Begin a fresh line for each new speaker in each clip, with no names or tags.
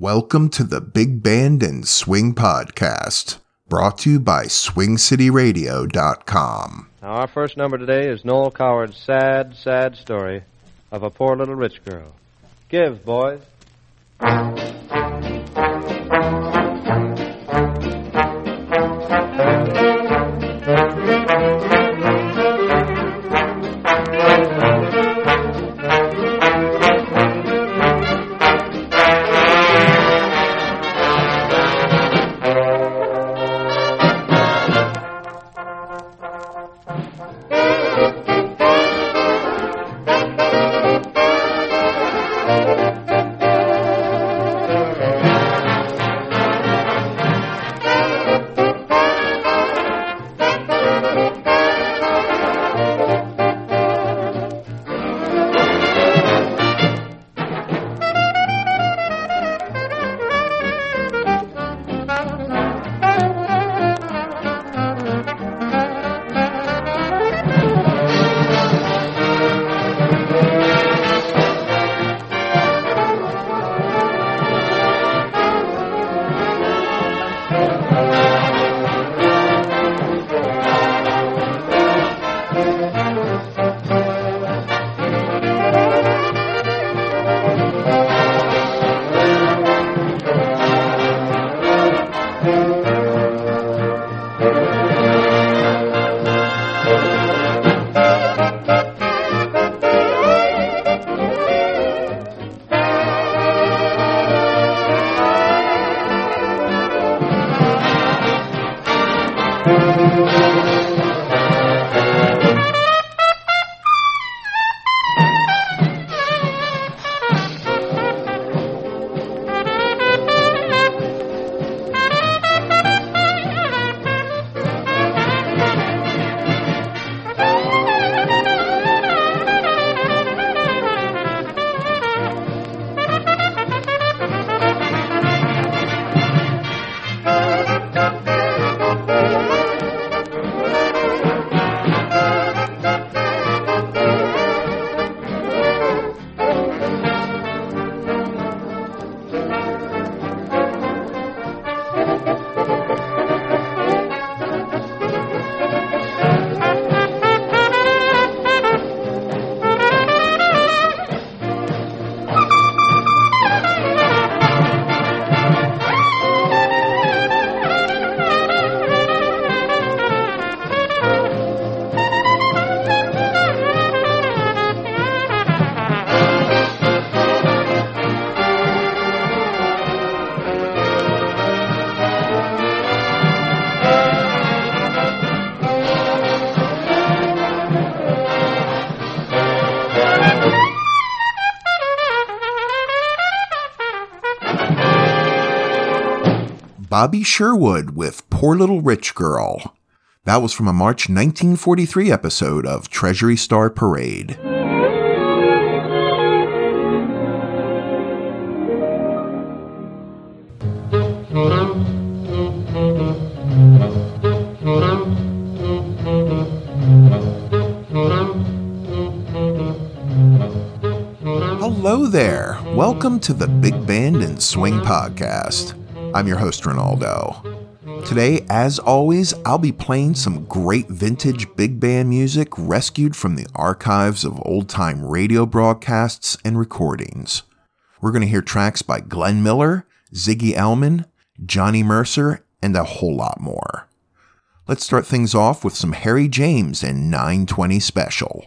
Welcome to the Big Band and Swing Podcast, brought to you by SwingCityRadio.com.
Now, our first number today is Noel Coward's sad, sad story of a poor little rich girl. Give, boys.
Bobby Sherwood with Poor Little Rich Girl. That was from a March 1943 episode of Treasury Star Parade. Hello there. Welcome to the Big Band and Swing Podcast. I'm your host, Ronaldo. Today, as always, I'll be playing some great vintage big band music rescued from the archives of old time radio broadcasts and recordings. We're going to hear tracks by Glenn Miller, Ziggy Elman, Johnny Mercer, and a whole lot more. Let's start things off with some Harry James and 920 Special.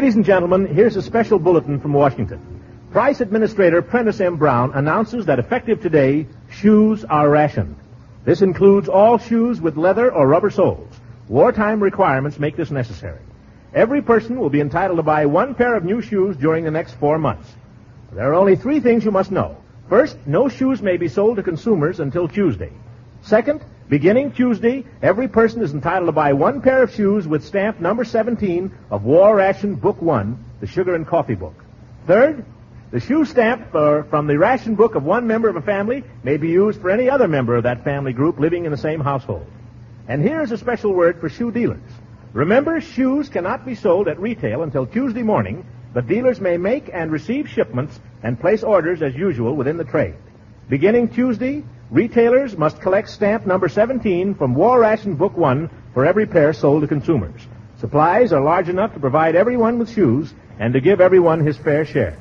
Ladies and gentlemen, here's a special bulletin from Washington. Price Administrator Prentiss M. Brown announces that effective today, shoes are rationed. This includes all shoes with leather or rubber soles. Wartime requirements make this necessary. Every person will be entitled to buy one pair of new shoes during the next four months. There are only three things you must know. First, no shoes may be sold to consumers until Tuesday. Second, beginning Tuesday, every person is entitled to buy one pair of shoes with stamp number 17 of War Ration Book 1, the Sugar and Coffee Book. Third, the shoe stamp uh, from the ration book of one member of a family may be used for any other member of that family group living in the same household. And here's a special word for shoe dealers. Remember, shoes cannot be sold at retail until Tuesday morning, but dealers may make and receive shipments and place orders as usual within the trade. Beginning Tuesday, retailers must collect stamp number 17 from War Ration Book 1 for every pair sold to consumers. Supplies are large enough to provide everyone with shoes and to give everyone his fair share.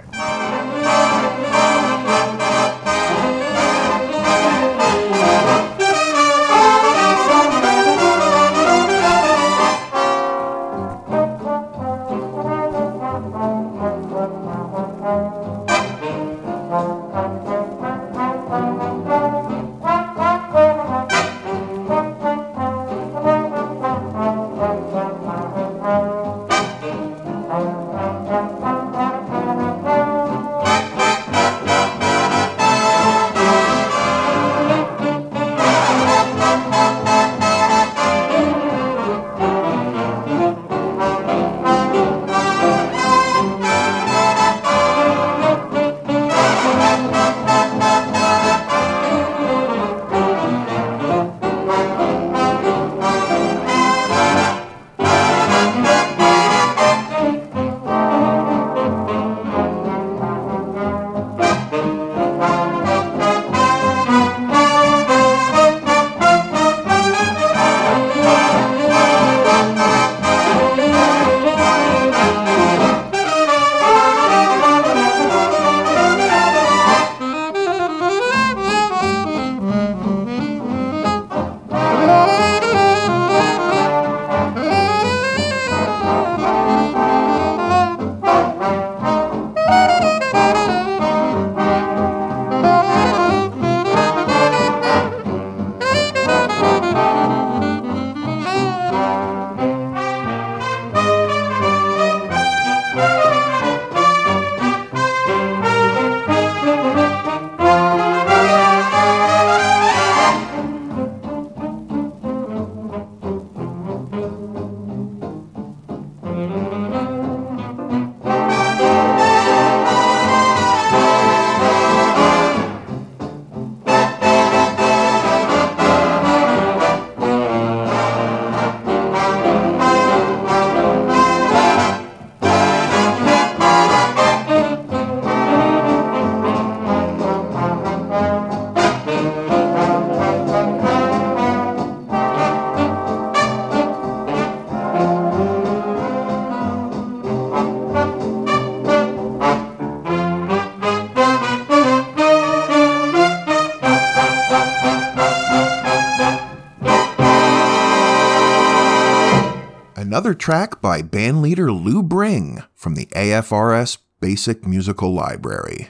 Another track by bandleader Lou Bring from the AFRS Basic Musical Library.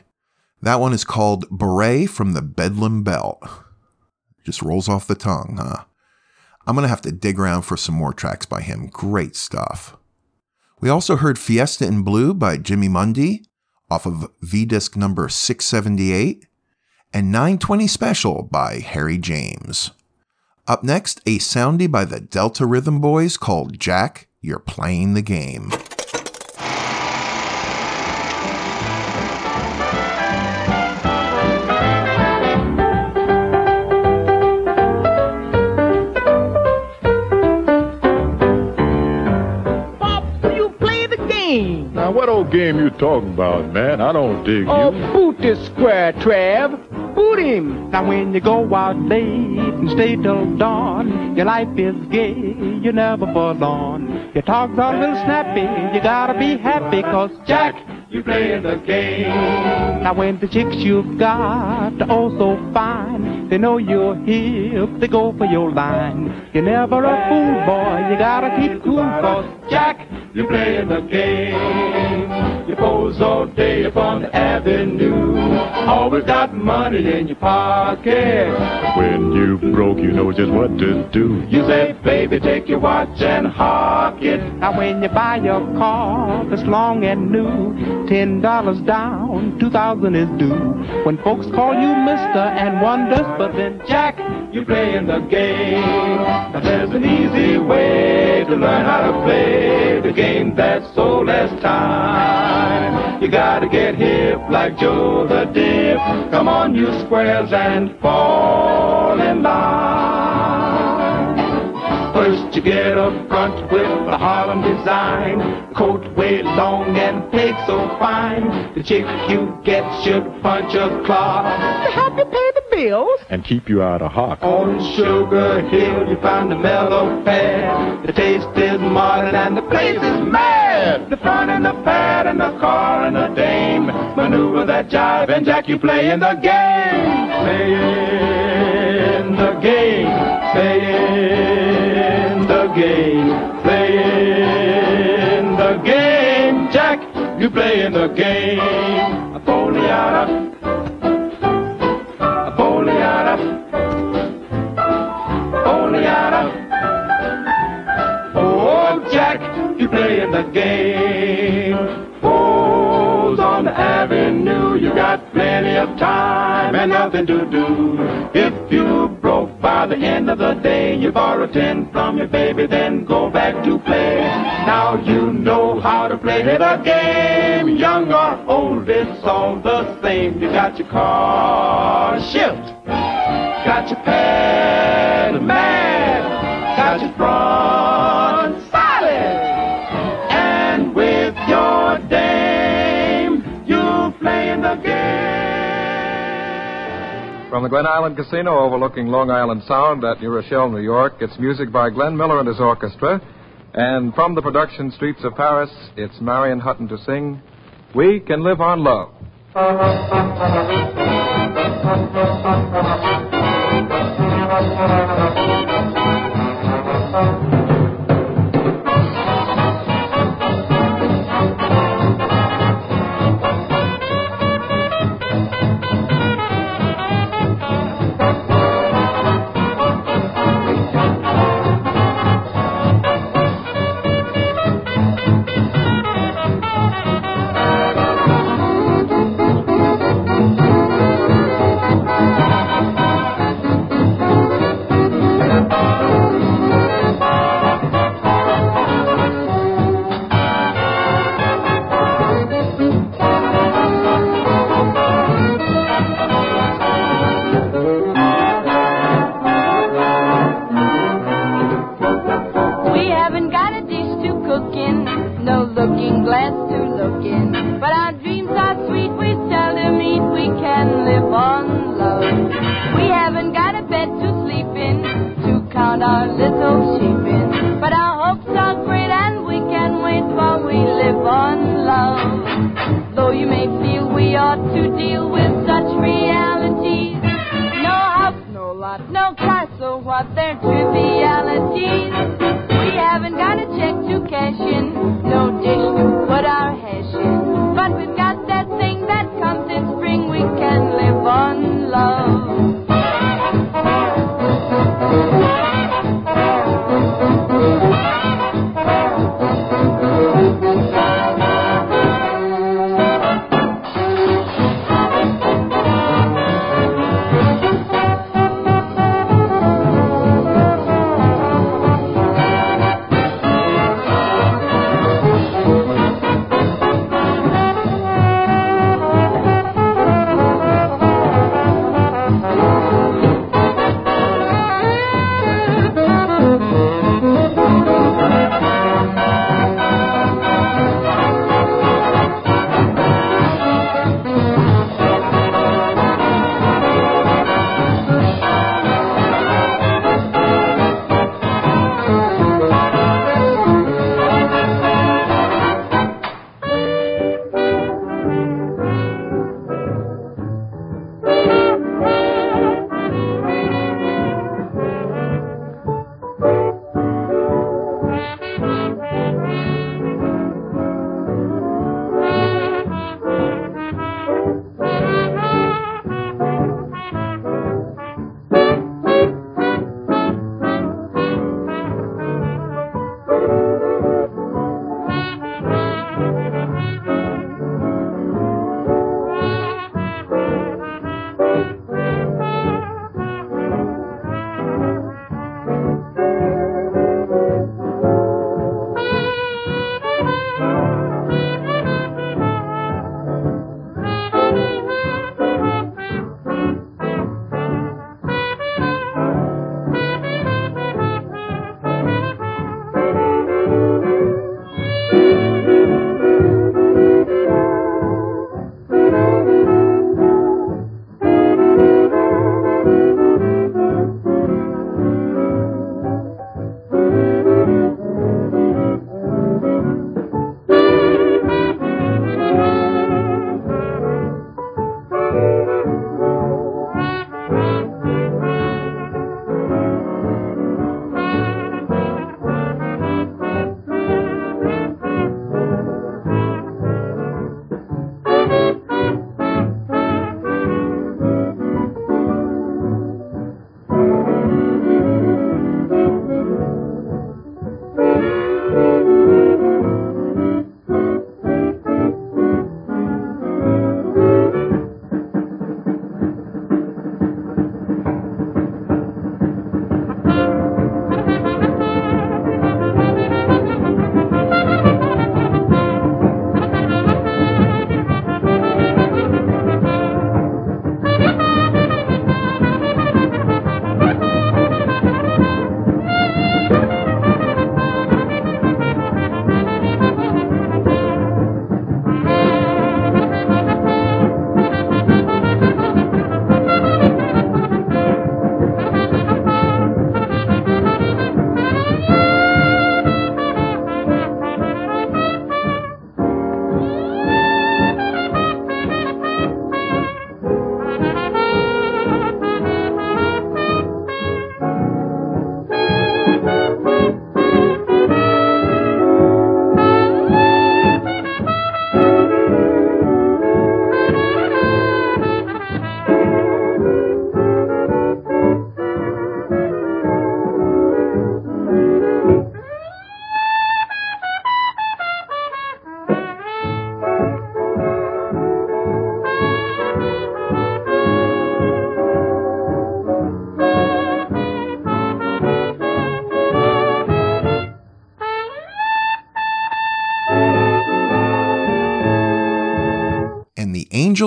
That one is called Beret from the Bedlam Belt. Just rolls off the tongue, huh? I'm going to have to dig around for some more tracks by him. Great stuff. We also heard Fiesta in Blue by Jimmy Mundy off of V disc number 678 and 920 Special by Harry James. Up next, a soundie by the Delta Rhythm Boys called Jack, You're Playing the Game.
Bob, you play the game.
Now, what old game you talking about, man? I don't dig
Oh,
you.
boot this square, Trav. Boot him. Now, when you go out late and stay till dawn, your life is gay, you're never forlorn. Your talk's a little snappy, you gotta be happy, cause Jack, you playing the game. Now when the chicks you've got are also fine, they know you're hip, they go for your line. You're never a fool, boy, you gotta keep cool, cause Jack, you playing the game. You pose all day upon the avenue, oh, always got money in your pocket.
When you broke, you know just what to do.
You say, baby, take your watch and hawk it. Now when you buy your car that's long and new, ten dollars down, two thousand is due. When folks call you Mister and wonders, but then Jack, you're playing the game. Now there's an easy way to learn how to play the game that's so less time. You gotta get hip like Joe the Dip. Come on, you squares, and fall in line. First you get up front with the Harlem design. Coat way long and peg so fine. The chick you get should punch a clock to help you pay.
And keep you out of hock.
On Sugar Hill, you find a mellow fare. The taste is modern and the place is mad. The fun and the pad and the car and the dame. Maneuver that jive and Jack, you play in the game. Play in the game. Play in the game. Play in the game. Jack, you play in the game. A foliata. A Oh, Jack, you play in the game. Fools on the avenue, you got plenty of time and nothing to do. If you broke by the end of the day, you borrow ten from your baby, then go back to play. Now you know how to play the game, young or old, it's all the same. You got your car shift, got your pedal
From the Glen Island Casino overlooking Long Island Sound at New Rochelle, New York, it's music by Glenn Miller and his orchestra. And from the production Streets of Paris, it's Marion Hutton to sing, We Can Live on Love.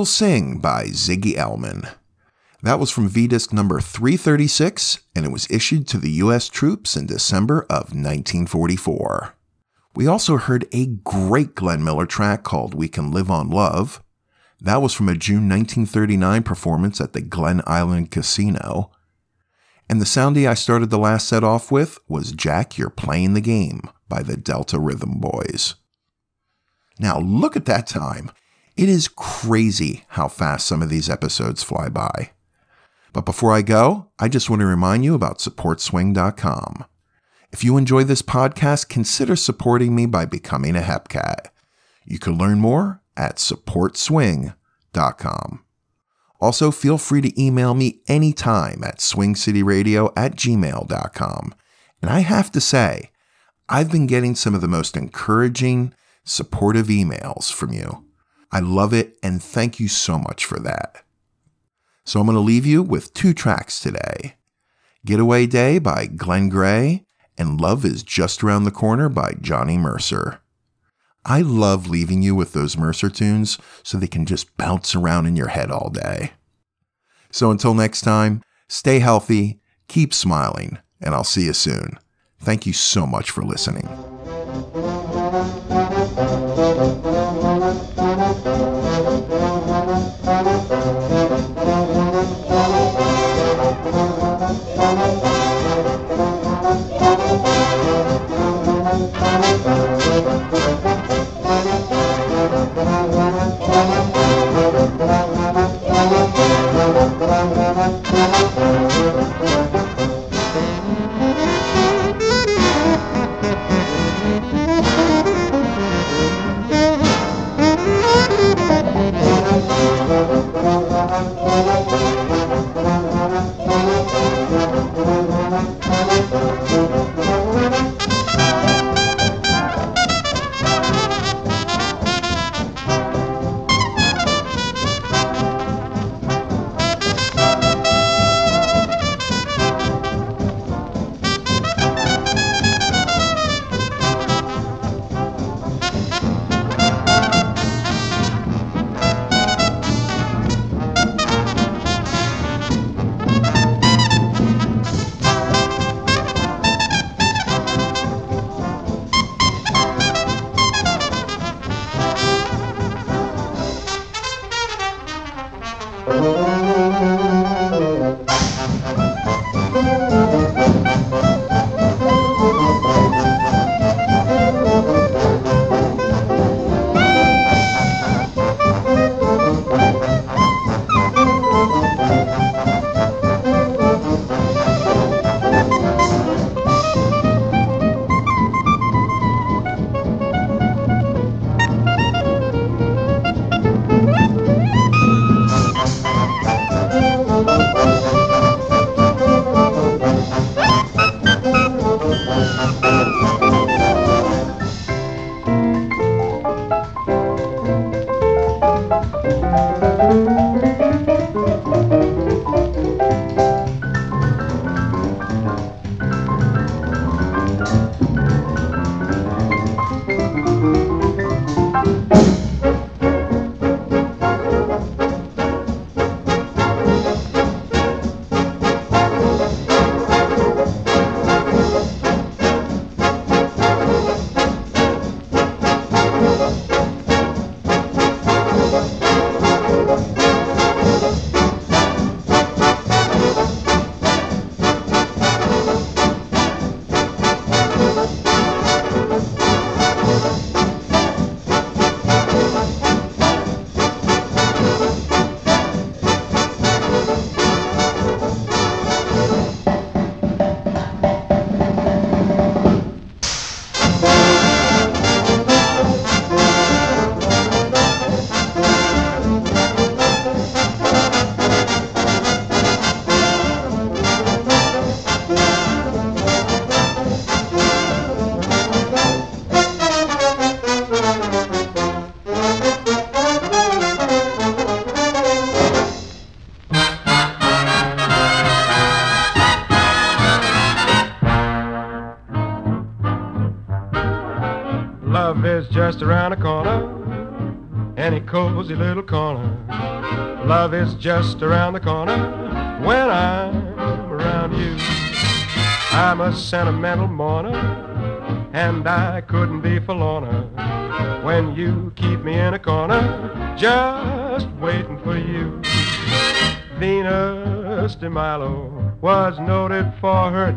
Angels Sing by Ziggy Elman. That was from V Disc number 336, and it was issued to the U.S. troops in December of 1944. We also heard a great Glenn Miller track called We Can Live on Love. That was from a June 1939 performance at the Glen Island Casino. And the soundie I started the last set off with was Jack, You're Playing the Game by the Delta Rhythm Boys. Now, look at that time. It is crazy how fast some of these episodes fly by. But before I go, I just want to remind you about supportswing.com. If you enjoy this podcast, consider supporting me by becoming a Hepcat. You can learn more at supportswing.com. Also, feel free to email me anytime at swingcityradio at gmail.com. And I have to say, I've been getting some of the most encouraging, supportive emails from you. I love it and thank you so much for that. So I'm going to leave you with two tracks today Getaway Day by Glen Gray and Love is Just Around the Corner by Johnny Mercer. I love leaving you with those Mercer tunes so they can just bounce around in your head all day. So until next time, stay healthy, keep smiling, and I'll see you soon. Thank you so much for listening.
Love is around the corner.
any cozy little corner. Love is just around the corner when I'm around you. I'm a sentimental mourner, and I couldn't be forlorner when you keep me in a corner, just waiting for you. Venus de Milo was noted for her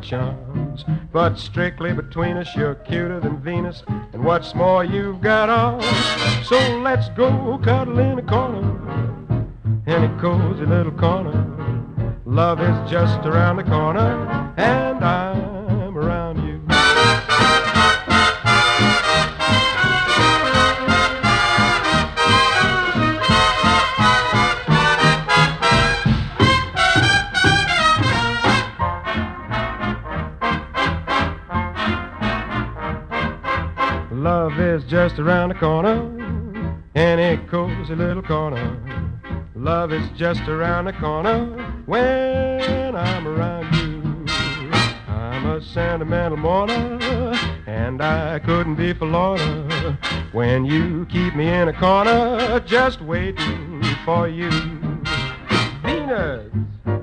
but strictly between us, you're cuter than Venus, and what's more, you've got arms. So let's go cuddle in a corner, in a cozy little corner. Love is just around the corner, and I'm just around the corner, any cozy little corner. Love is just around the corner when I'm around you. I'm a sentimental mourner, and I couldn't be forlorner when you keep me in a corner just waiting for you. Venus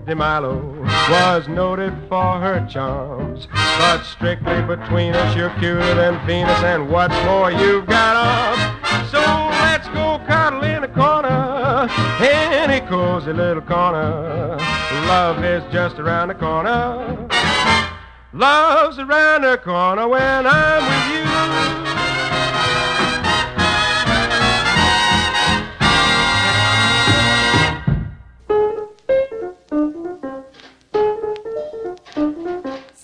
de Milo was noted for her charms, but strictly between us, you're cuter than Venus, and what's more, you've got arms. So let's go cuddle in a corner, any cozy little corner. Love is just around the corner. Love's around the corner when I'm with you.